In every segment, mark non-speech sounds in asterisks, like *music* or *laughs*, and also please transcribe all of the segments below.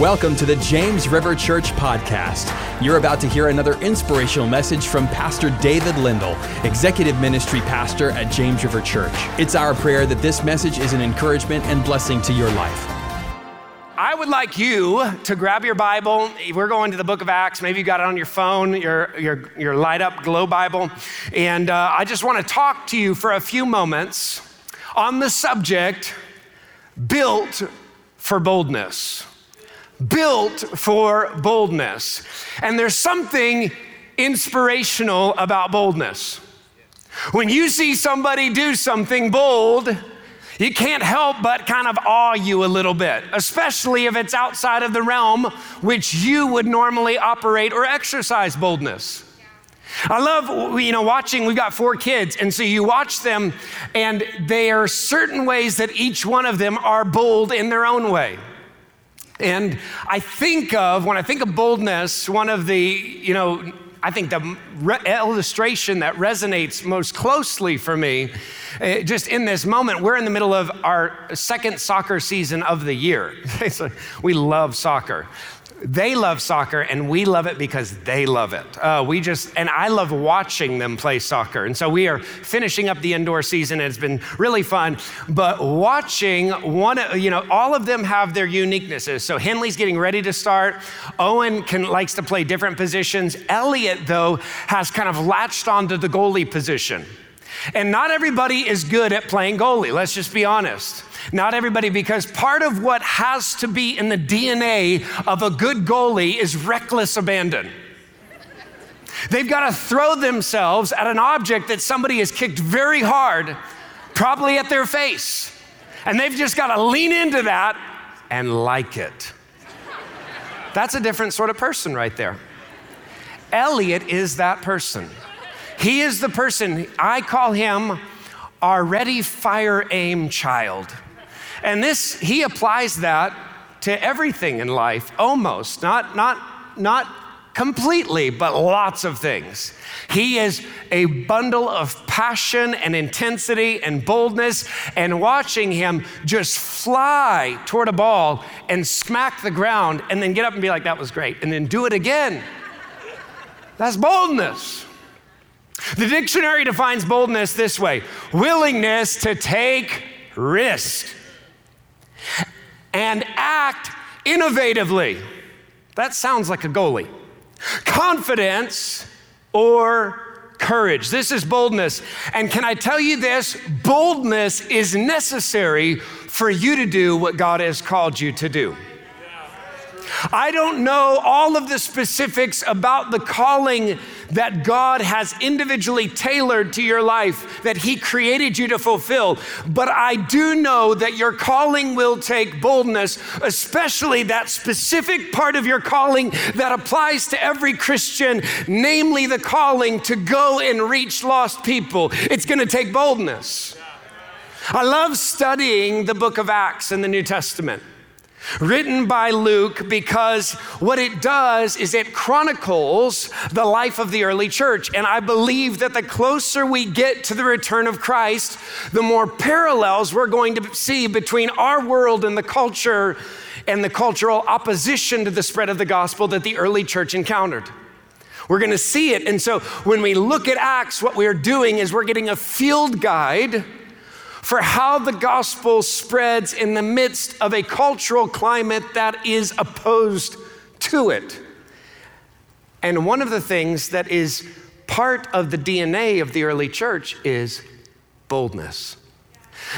Welcome to the James River Church podcast. You're about to hear another inspirational message from Pastor David Lindell, Executive Ministry Pastor at James River Church. It's our prayer that this message is an encouragement and blessing to your life. I would like you to grab your Bible. We're going to the book of Acts. Maybe you got it on your phone, your, your, your light up glow Bible. And uh, I just want to talk to you for a few moments on the subject built for boldness built for boldness. And there's something inspirational about boldness. When you see somebody do something bold, you can't help but kind of awe you a little bit, especially if it's outside of the realm which you would normally operate or exercise boldness. I love, you know, watching, we've got four kids, and so you watch them, and there are certain ways that each one of them are bold in their own way. And I think of, when I think of boldness, one of the, you know, I think the re- illustration that resonates most closely for me, uh, just in this moment, we're in the middle of our second soccer season of the year. *laughs* we love soccer they love soccer and we love it because they love it. Uh, we just, and I love watching them play soccer. And so we are finishing up the indoor season and it's been really fun. But watching one, you know, all of them have their uniquenesses. So Henley's getting ready to start. Owen can, likes to play different positions. Elliot, though, has kind of latched onto the goalie position. And not everybody is good at playing goalie, let's just be honest. Not everybody, because part of what has to be in the DNA of a good goalie is reckless abandon. They've got to throw themselves at an object that somebody has kicked very hard, probably at their face. And they've just got to lean into that and like it. That's a different sort of person right there. Elliot is that person. He is the person, I call him our ready, fire, aim child. And this, he applies that to everything in life, almost, not, not, not completely, but lots of things. He is a bundle of passion and intensity and boldness, and watching him just fly toward a ball and smack the ground and then get up and be like, that was great, and then do it again. That's boldness. The dictionary defines boldness this way willingness to take risk and act innovatively. That sounds like a goalie. Confidence or courage. This is boldness. And can I tell you this? Boldness is necessary for you to do what God has called you to do. I don't know all of the specifics about the calling that God has individually tailored to your life that He created you to fulfill, but I do know that your calling will take boldness, especially that specific part of your calling that applies to every Christian, namely the calling to go and reach lost people. It's going to take boldness. I love studying the book of Acts in the New Testament written by Luke because what it does is it chronicles the life of the early church. And I believe that the closer we get to the return of Christ, the more parallels we're going to see between our world and the culture and the cultural opposition to the spread of the gospel that the early church encountered. We're going to see it. And so when we look at Acts, what we're doing is we're getting a field guide for how the gospel spreads in the midst of a cultural climate that is opposed to it. And one of the things that is part of the DNA of the early church is boldness.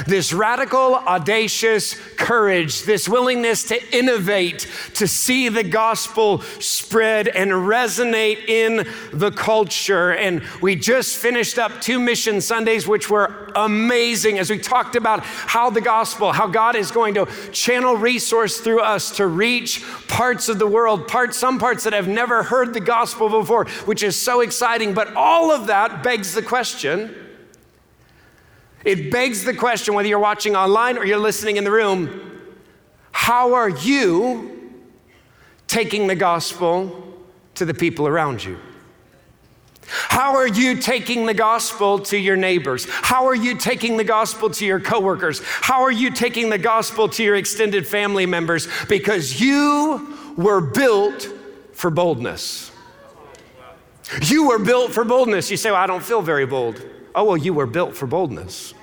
This radical, audacious courage, this willingness to innovate, to see the gospel spread and resonate in the culture. And we just finished up two mission Sundays, which were amazing as we talked about how the gospel, how God is going to channel resource through us to reach parts of the world, parts, some parts that have never heard the gospel before, which is so exciting. But all of that begs the question it begs the question whether you're watching online or you're listening in the room how are you taking the gospel to the people around you? How are you taking the gospel to your neighbors? How are you taking the gospel to your coworkers? How are you taking the gospel to your extended family members? Because you were built for boldness. You were built for boldness. You say, Well, I don't feel very bold. Oh, well, you were built for boldness.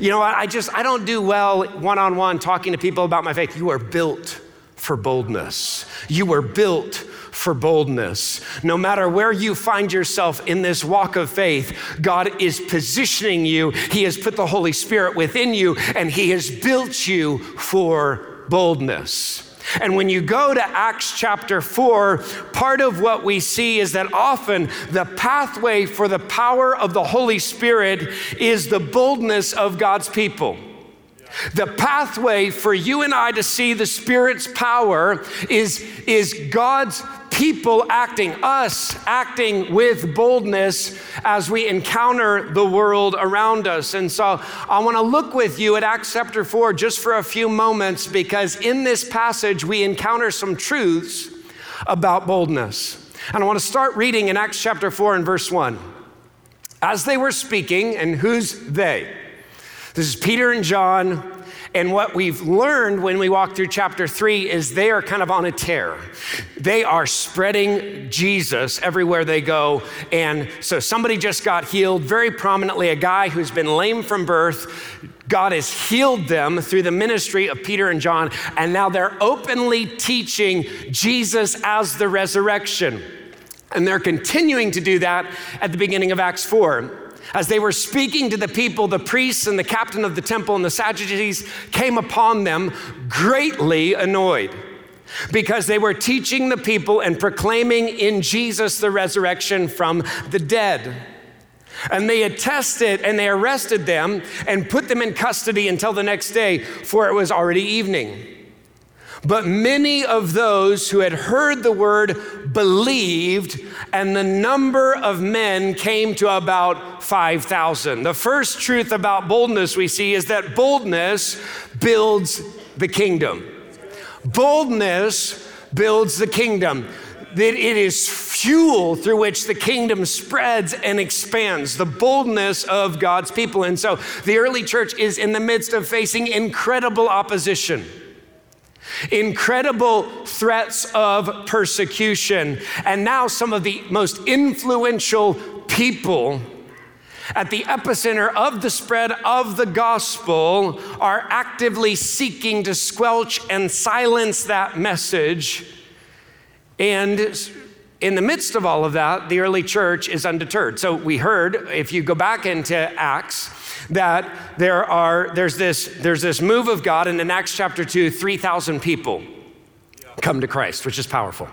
You know, what? I just, I don't do well one on one talking to people about my faith. You are built for boldness. You were built for boldness. No matter where you find yourself in this walk of faith, God is positioning you. He has put the Holy Spirit within you, and He has built you for boldness. And when you go to Acts chapter 4, part of what we see is that often the pathway for the power of the Holy Spirit is the boldness of God's people. The pathway for you and I to see the Spirit's power is, is God's people acting, us acting with boldness as we encounter the world around us. And so I want to look with you at Acts chapter 4 just for a few moments because in this passage we encounter some truths about boldness. And I want to start reading in Acts chapter 4 and verse 1. As they were speaking, and who's they? This is Peter and John and what we've learned when we walk through chapter three is they are kind of on a tear. They are spreading Jesus everywhere they go. And so somebody just got healed, very prominently, a guy who's been lame from birth. God has healed them through the ministry of Peter and John, and now they're openly teaching Jesus as the resurrection. And they're continuing to do that at the beginning of Acts 4. As they were speaking to the people, the priests and the captain of the temple and the Sadducees came upon them greatly annoyed because they were teaching the people and proclaiming in Jesus the resurrection from the dead. And they attested and they arrested them and put them in custody until the next day, for it was already evening. But many of those who had heard the word believed, and the number of men came to about 5,000. The first truth about boldness we see is that boldness builds the kingdom. Boldness builds the kingdom. That it is fuel through which the kingdom spreads and expands, the boldness of God's people. And so the early church is in the midst of facing incredible opposition incredible threats of persecution, and now some of the most influential people at the epicenter of the spread of the gospel are actively seeking to squelch and silence that message. And in the midst of all of that, the early church is undeterred. So we heard, if you go back into Acts, that there are, there's, this, there's this move of God, and in Acts chapter 2, 3,000 people come to Christ, which is powerful.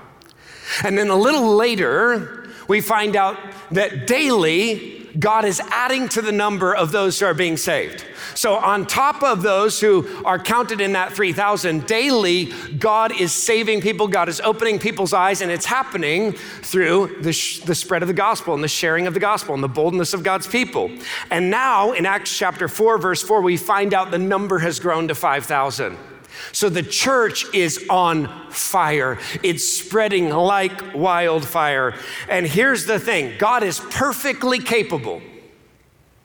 And then a little later, we find out that daily God is adding to the number of those who are being saved. So, on top of those who are counted in that 3,000, daily, God is saving people, God is opening people's eyes, and it's happening through the, sh- the spread of the gospel and the sharing of the gospel and the boldness of God's people. And now, in Acts chapter 4, verse 4, we find out the number has grown to 5,000. So the church is on fire. It's spreading like wildfire. And here's the thing God is perfectly capable.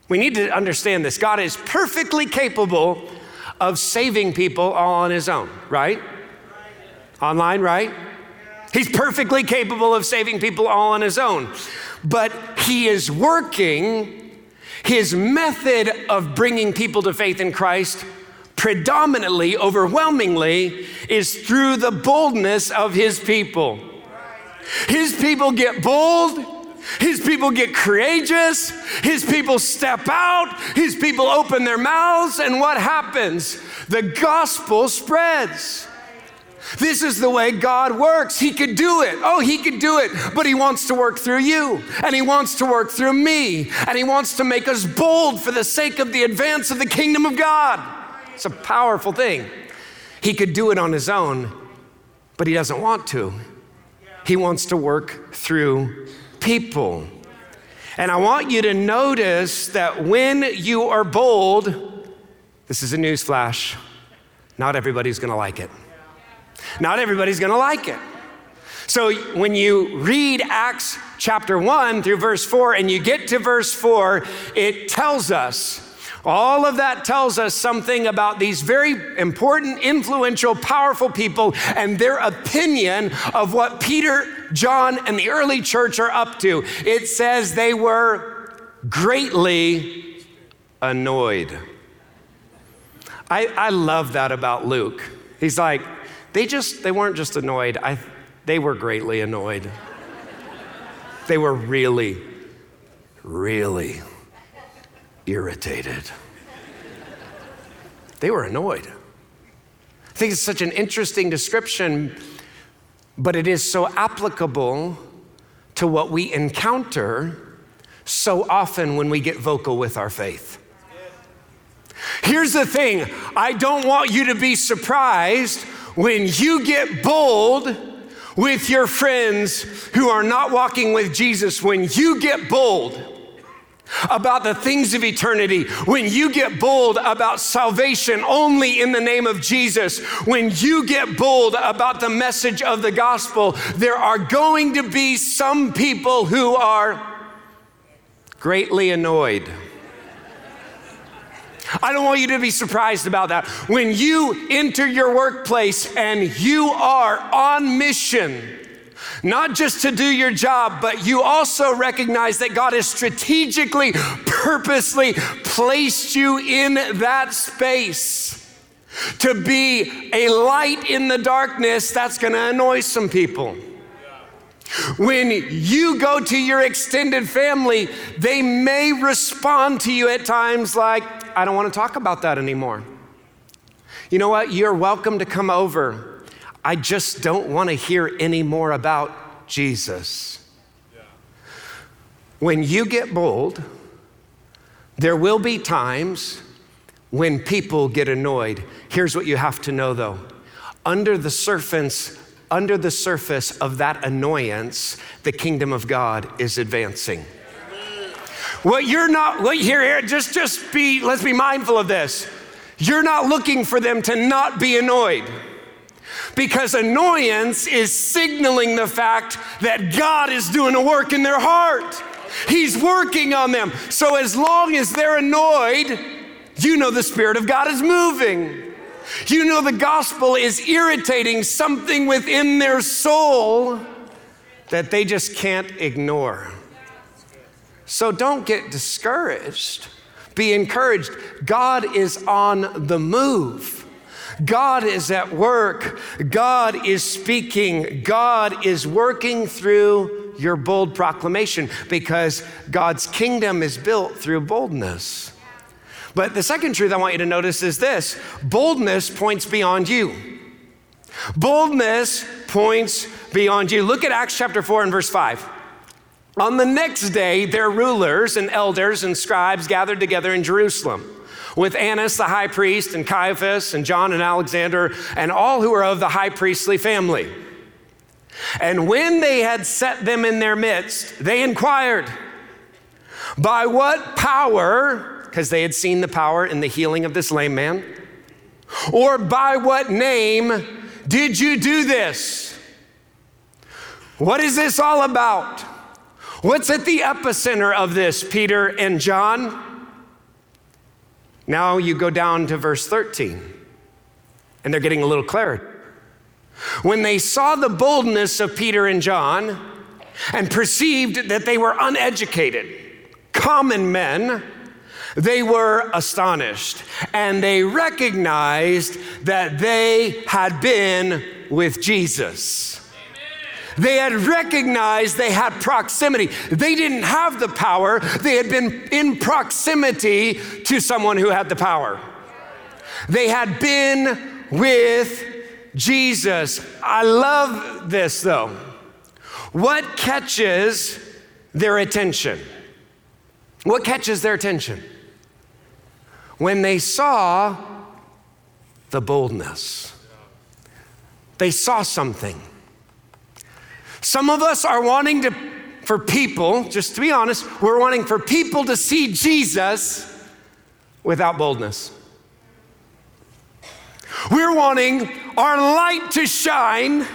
We need to understand this. God is perfectly capable of saving people all on his own, right? Online, right? He's perfectly capable of saving people all on his own. But he is working his method of bringing people to faith in Christ predominantly, overwhelmingly, is through the boldness of his people. His people get bold. His people get courageous. His people step out. His people open their mouths. And what happens? The gospel spreads. This is the way God works. He could do it. Oh, He could do it. But He wants to work through you, and He wants to work through me, and He wants to make us bold for the sake of the advance of the kingdom of God. It's a powerful thing. He could do it on his own, but he doesn't want to. He wants to work through people. And I want you to notice that when you are bold, this is a news flash, not everybody's gonna like it. Not everybody's gonna like it. So when you read Acts chapter 1 through verse 4 and you get to verse 4, it tells us all of that tells us something about these very important, influential, powerful people and their opinion of what Peter, John, and the early church are up to. It says they were greatly annoyed. I, I love that about Luke. He's like, they just, they weren't just annoyed, I, they were greatly annoyed. they were really, really irritated. They were annoyed. I think it's such an interesting description, but it is so applicable to what we encounter so often when we get vocal with our faith. Here's the thing I don't want you to be surprised when you get bold with your friends who are not walking with Jesus, when you get bold about the things of eternity, when you get bold about salvation only in the name of Jesus, when you get bold about the message of the gospel, there are going to be some people who are greatly annoyed. I don't want you to be surprised about that. When you enter your workplace and you are on mission, not just to do your job, but you also recognize that God has strategically, purposely placed you in that space to be a light in the darkness that's going to annoy some people. When you go to your extended family, they may respond to you at times like, I don't want to talk about that anymore. You know what? You're welcome to come over. I just don't want to hear any more about Jesus. When you get bold, there will be times when people get annoyed. Here's what you have to know though under the surface, under the surface of that annoyance, the kingdom of God is advancing. What you're not, what here, here, just, just be, let's be mindful of this. You're not looking for them to not be annoyed because annoyance is signaling the fact that God is doing a work in their heart. He's working on them. So as long as they're annoyed, you know the Spirit of God is moving. You know the gospel is irritating something within their soul that they just can't ignore. So don't get discouraged. Be encouraged. God is on the move. God is at work. God is speaking. God is working through your bold proclamation because God's kingdom is built through boldness. But the second truth I want you to notice is this boldness points beyond you. Boldness points beyond you. Look at Acts chapter 4 and verse 5. On the next day, their rulers and elders and scribes gathered together in Jerusalem with Annas the high priest and Caiaphas and John and Alexander and all who were of the high priestly family. And when they had set them in their midst, they inquired, By what power, because they had seen the power in the healing of this lame man, or by what name did you do this? What is this all about? What's at the epicenter of this, Peter and John? Now you go down to verse 13, and they're getting a little clarity. When they saw the boldness of Peter and John and perceived that they were uneducated, common men, they were astonished and they recognized that they had been with Jesus. They had recognized they had proximity. They didn't have the power, they had been in proximity to someone who had the power. They had been with Jesus. I love this though. What catches their attention? What catches their attention? When they saw the boldness, they saw something. Some of us are wanting to, for people, just to be honest, we're wanting for people to see Jesus without boldness. We're wanting our light to shine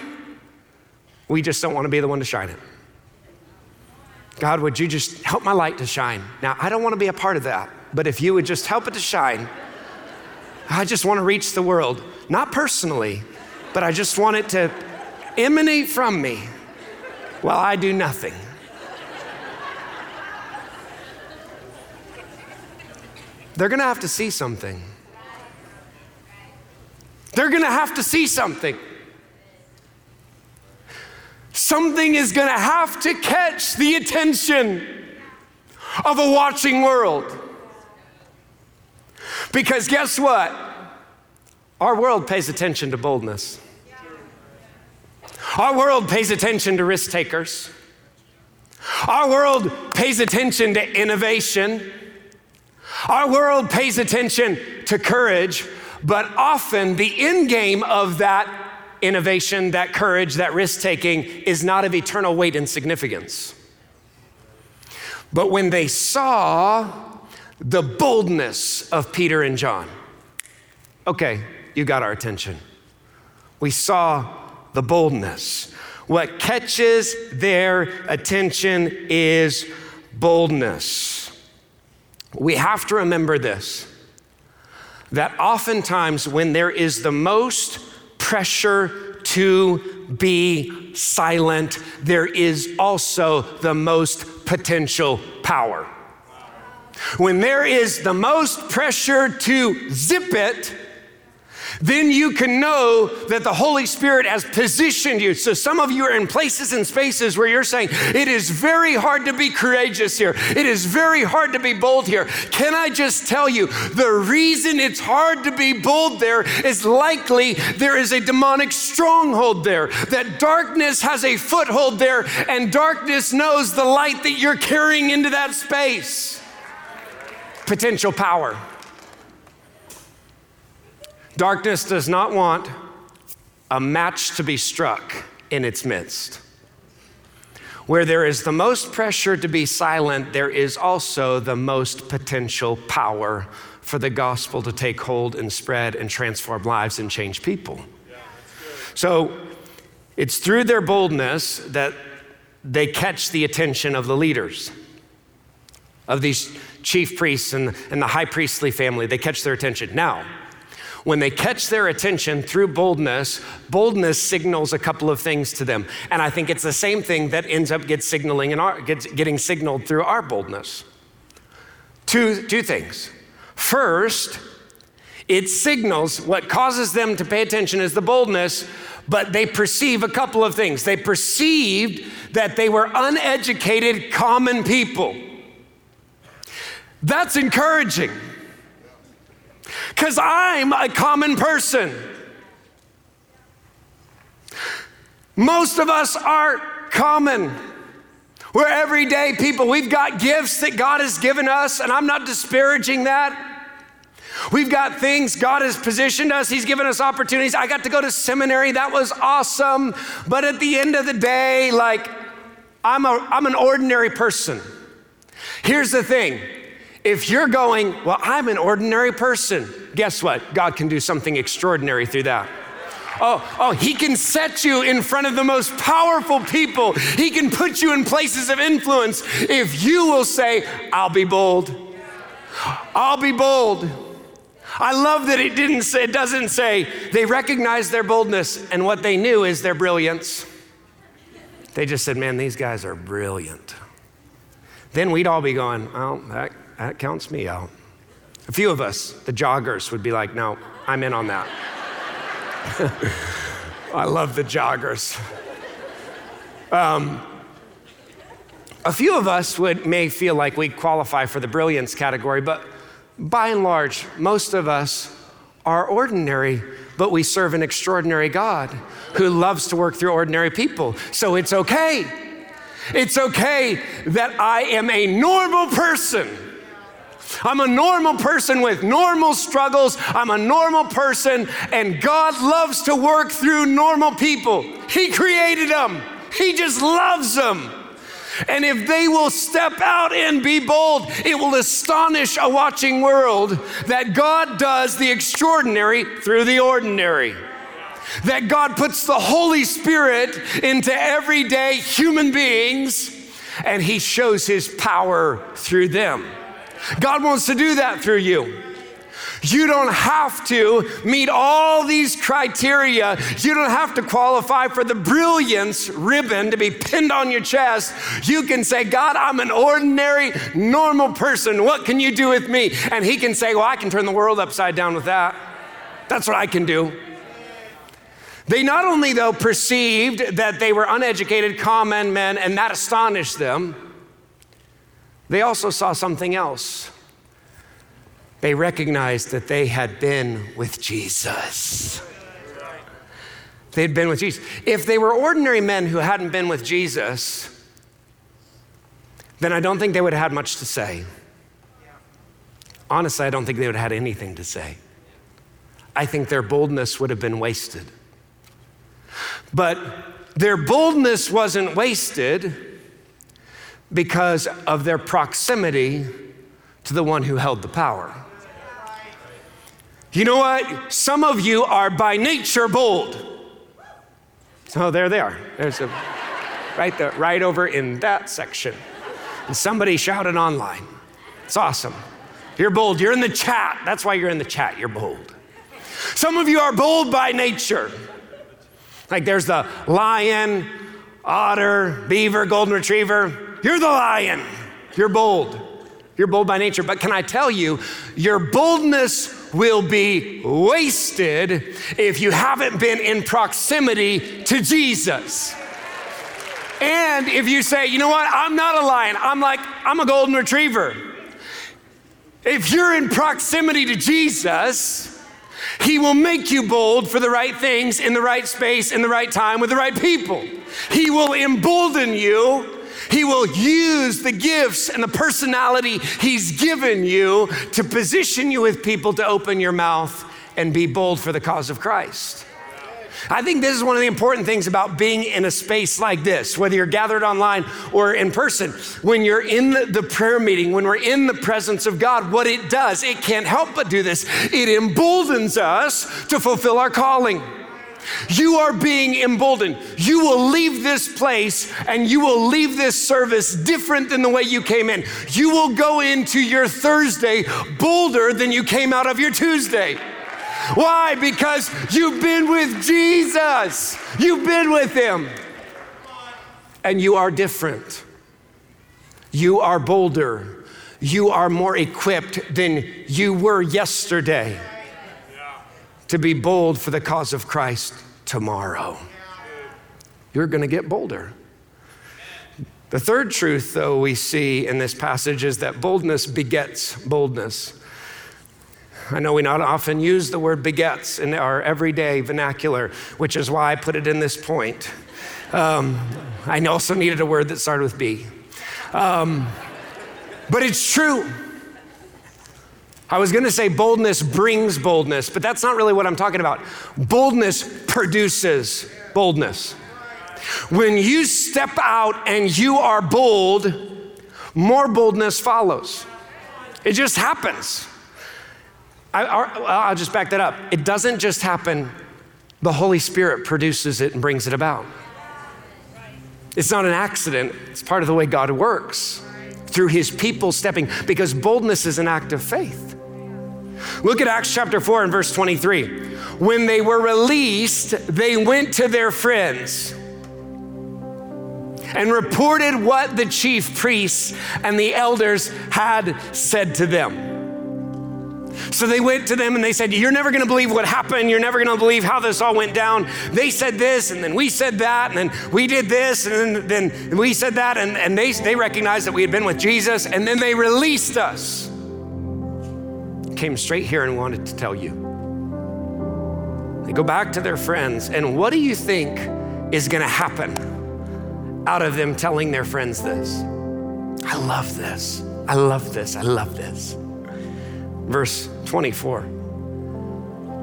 We just don't want to be the one to shine it. God, would you just help my light to shine? Now, I don't want to be a part of that, but if you would just help it to shine, I just want to reach the world, not personally, but I just want it to emanate from me while I do nothing. They're going to have to see something. They're going to have to see something. Something is going to have to catch the attention of a watching world. Because guess what? Our world pays attention to boldness. Our world pays attention to risk takers. Our world pays attention to innovation. Our world pays attention to courage, but often the end game of that innovation, that courage, that risk taking is not of eternal weight and significance. But when they saw the boldness of Peter and John, okay, you got our attention. We saw the boldness. What catches their attention is boldness. We have to remember this that oftentimes when there is the most pressure to be silent, there is also the most potential power. When there is the most pressure to zip it, then you can know that the Holy Spirit has positioned you. So some of you are in places and spaces where you're saying, it is very hard to be courageous here. It is very hard to be bold here. Can I just tell you, the reason it's hard to be bold there is likely there is a demonic stronghold there, that darkness has a foothold there, and darkness knows the light that you're carrying into that space. Potential power. Darkness does not want a match to be struck in its midst. Where there is the most pressure to be silent, there is also the most potential power for the gospel to take hold and spread and transform lives and change people. So it's through their boldness that they catch the attention of the leaders, of these chief priests and, and the high priestly family. They catch their attention. Now, when they catch their attention through boldness, boldness signals a couple of things to them. And I think it's the same thing that ends up gets signaling in our, gets, getting signaled through our boldness. Two, two things. First, it signals what causes them to pay attention is the boldness, but they perceive a couple of things. They perceived that they were uneducated, common people. That's encouraging because I'm a common person. Most of us are common. We're everyday people. We've got gifts that God has given us, and I'm not disparaging that. We've got things God has positioned us, He's given us opportunities. I got to go to seminary, that was awesome. But at the end of the day, like, I'm, a, I'm an ordinary person. Here's the thing if you're going, well, I'm an ordinary person, guess what? God can do something extraordinary through that. Oh, oh, he can set you in front of the most powerful people. He can put you in places of influence if you will say, I'll be bold. I'll be bold. I love that it didn't say, it doesn't say they recognized their boldness and what they knew is their brilliance. They just said, man, these guys are brilliant. Then we'd all be going, oh, that, that counts me out. A few of us, the joggers, would be like, no, I'm in on that. *laughs* I love the joggers. Um, a few of us would may feel like we qualify for the brilliance category, but by and large, most of us are ordinary, but we serve an extraordinary God who loves to work through ordinary people. So it's okay. It's okay that I am a normal person I'm a normal person with normal struggles. I'm a normal person, and God loves to work through normal people. He created them, He just loves them. And if they will step out and be bold, it will astonish a watching world that God does the extraordinary through the ordinary. that God puts the Holy Spirit into everyday human beings and He shows His power through them. God wants to do that through you. You don't have to meet all these criteria. You don't have to qualify for the brilliance ribbon to be pinned on your chest. You can say, God, I'm an ordinary, normal person. What can you do with me? And He can say, Well, I can turn the world upside down with that. That's what I can do. They not only, though, perceived that they were uneducated, common men, and that astonished them, they also saw something else they recognized that they had been with Jesus. They'd been with Jesus. If they were ordinary men who hadn't been with Jesus, then I don't think they would have had much to say. Honestly, I don't think they would have had anything to say. I think their boldness would have been wasted. But their boldness wasn't wasted because of their proximity to the one who held the power. You know what? Some of you are by nature bold. So there they are. There's a right there, right over in that section. And somebody shouted online. It's awesome. You're bold. You're in the chat. That's why you're in the chat. You're bold. Some of you are bold by nature. Like there's the lion, otter, beaver, golden retriever. You're the lion. You're bold. You're bold by nature. But can I tell you, your boldness will be wasted if you haven't been in proximity to Jesus. And if you say, you know what, I'm not a lion, I'm like, I'm a golden retriever. If you're in proximity to Jesus, he will make you bold for the right things in the right space, in the right time, with the right people. He will embolden you he will use the gifts and the personality He's given you to position you with people to open your mouth and be bold for the cause of Christ. I think this is one of the important things about being in a space like this, whether you're gathered online or in person. When you're in the, prayer meeting, when we're in the presence of God, what it does, it can't help but do this. It emboldens us to fulfill our calling. You are being emboldened. You will leave this place and you will leave this service different than the way you came in. You will go into your Thursday bolder than you came out of your Tuesday. Why? Because you've been with Jesus, you've been with Him, and you are different. You are bolder. You are more equipped than you were yesterday to be bold for the cause of Christ tomorrow. You're going to get bolder. The third truth, though, we see in this passage is that boldness begets boldness. I know we not often use the word begets in our everyday vernacular, which is why I put it in this point. Um, I also needed a word that started with B. Um, but it's true. I was going to say boldness brings boldness, but that's not really what I'm talking about. Boldness produces boldness. When you step out and you are bold, more boldness follows. It just happens. I, will just back that up. It doesn't just happen, the Holy Spirit produces it and brings it about. It's not an accident, it's part of the way God works through his people stepping, because boldness is an act of faith. Look at Acts chapter 4 and verse 23. When they were released, they went to their friends and reported what the chief priests and the elders had said to them. So they went to them and they said, You're never going to believe what happened. You're never going to believe how this all went down. They said this, and then we said that, and then we did this, and then, then we said that. And, and they, they recognized that we had been with Jesus, and then they released us came straight here and wanted to tell you. They go back to their friends, and what do you think is going to happen out of them telling their friends this? I love this. I love this. I love this. Verse 24.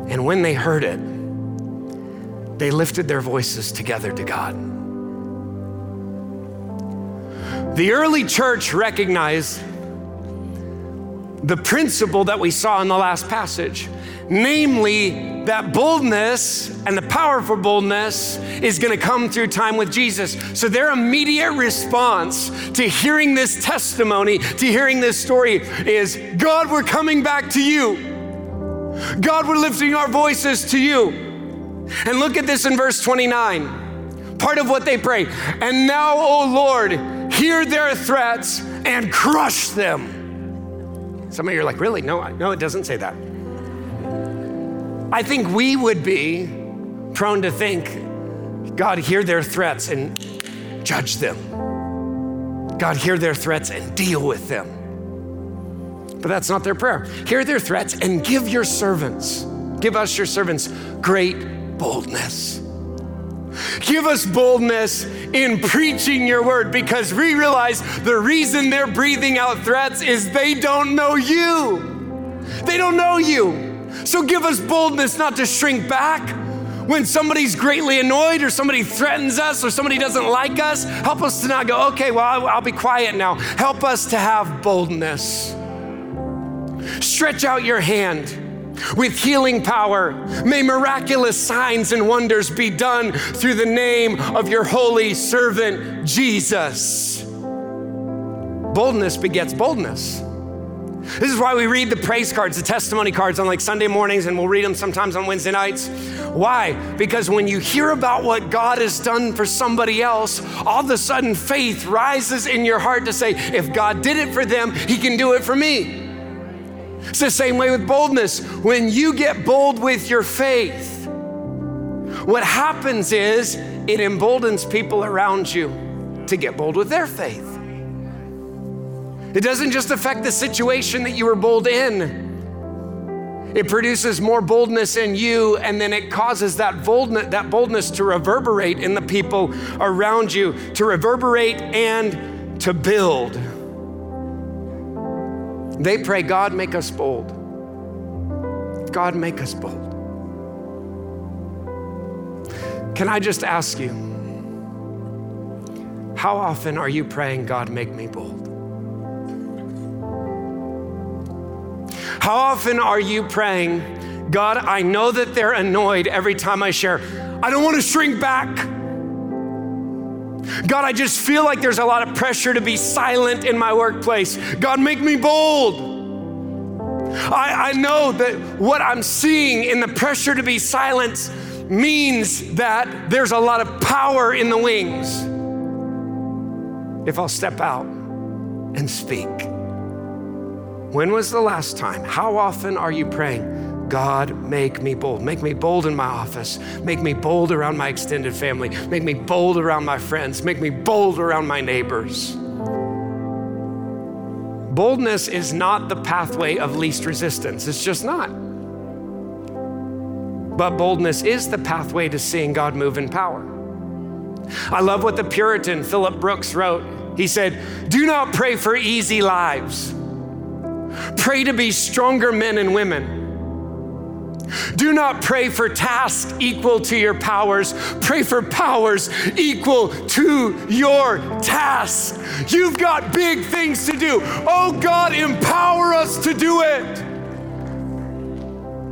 And when they heard it, they lifted their voices together to God. The early church recognized the principle that we saw in the last passage Namely, that boldness and the power for boldness is going to come through time with Jesus. So, their immediate response to hearing this testimony, to hearing this story, is God, we're coming back to you. God, we're lifting our voices to you. And look at this in verse 29. Part of what they pray. And now, O Lord, hear their threats and crush them. Some of you are like, really? No, no, it doesn't say that. I think we would be prone to think, God, hear their threats and judge them. God, hear their threats and deal with them. But that's not their prayer. Hear their threats and give your servants, give us your servants, great boldness. Give us boldness in preaching your word because we realize the reason they're breathing out threats is they don't know you. They don't know you. So give us boldness not to shrink back when somebody's greatly annoyed or somebody threatens us or somebody doesn't like us. Help us to not go, okay, well, I'll, I'll be quiet now. Help us to have boldness. Stretch out your hand with healing power. May miraculous signs and wonders be done through the name of your holy servant, Jesus. Boldness begets boldness. This is why we read the praise cards, the testimony cards on like Sunday mornings, and we'll read them sometimes on Wednesday nights. Why? Because when you hear about what God has done for somebody else, all of a sudden faith rises in your heart to say, if God did it for them, He can do it for me. It's the same way with boldness. When you get bold with your faith, what happens is it emboldens people around you to get bold with their faith. It doesn't just affect the situation that you were bold in. It produces more boldness in you, and then it causes that boldness, that boldness to reverberate in the people around you, to reverberate and to build. They pray, God, make us bold. God, make us bold. Can I just ask you, how often are you praying, God, make me bold? How often are you praying, God, I know that they're annoyed every time I share. I don't want to shrink back. God, I just feel like there's a lot of pressure to be silent in my workplace. God, make me bold. I, I know that what I'm seeing in the pressure to be silent means that there's a lot of power in the wings if I'll step out and speak. When was the last time? How often are you praying? God, make me bold. Make me bold in my office. Make me bold around my extended family. Make me bold around my friends. Make me bold around my neighbors. Boldness is not the pathway of least resistance, it's just not. But boldness is the pathway to seeing God move in power. I love what the Puritan Philip Brooks wrote. He said, Do not pray for easy lives. Pray to be stronger men and women do not pray for tasks equal to your powers. Pray for powers equal to your tasks. You've got big things to do. Oh God, empower us to do it.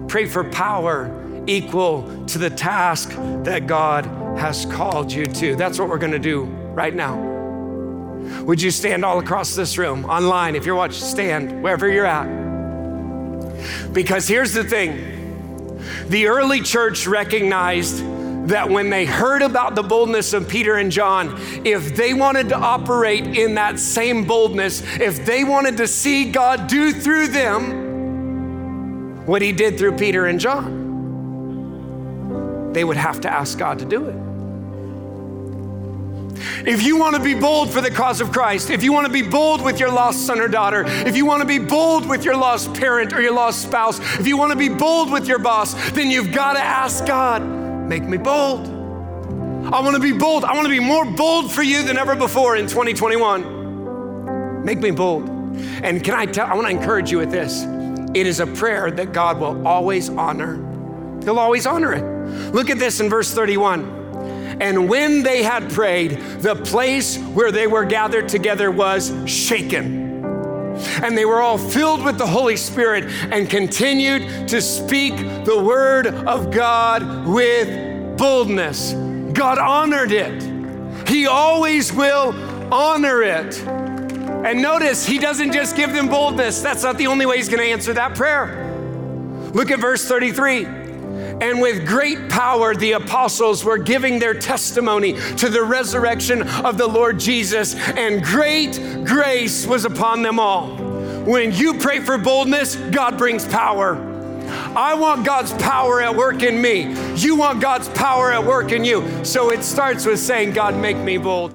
Pray for power equal to the task that God has called you to. That's what we're going to do right now. Would you stand all across this room, online, if you're watching, stand wherever you're at. Because here's the thing the early church recognized that when they heard about the boldness of Peter and John, if they wanted to operate in that same boldness, if they wanted to see God do through them what he did through Peter and John, they would have to ask God to do it. If you want to be bold for the cause of Christ, if you want to be bold with your lost son or daughter, if you want to be bold with your lost parent or your lost spouse, if you want to be bold with your boss, then you've got to ask God, make me bold. I want to be bold. I want to be more bold for you than ever before in 2021. Make me bold. And can I tell, I want to encourage you with this. It is a prayer that God will always honor. He'll always honor it. Look at this in verse 31. And when they had prayed, the place where they were gathered together was shaken. And they were all filled with the Holy Spirit and continued to speak the word of God with boldness. God honored it. He always will honor it. And notice, he doesn't just give them boldness. That's not the only way he's going to answer that prayer. Look at verse 33. And with great power, the apostles were giving their testimony to the resurrection of the Lord Jesus, and great grace was upon them all. When you pray for boldness, God brings power. I want God's power at work in me. You want God's power at work in you. So it starts with saying, God, make me bold.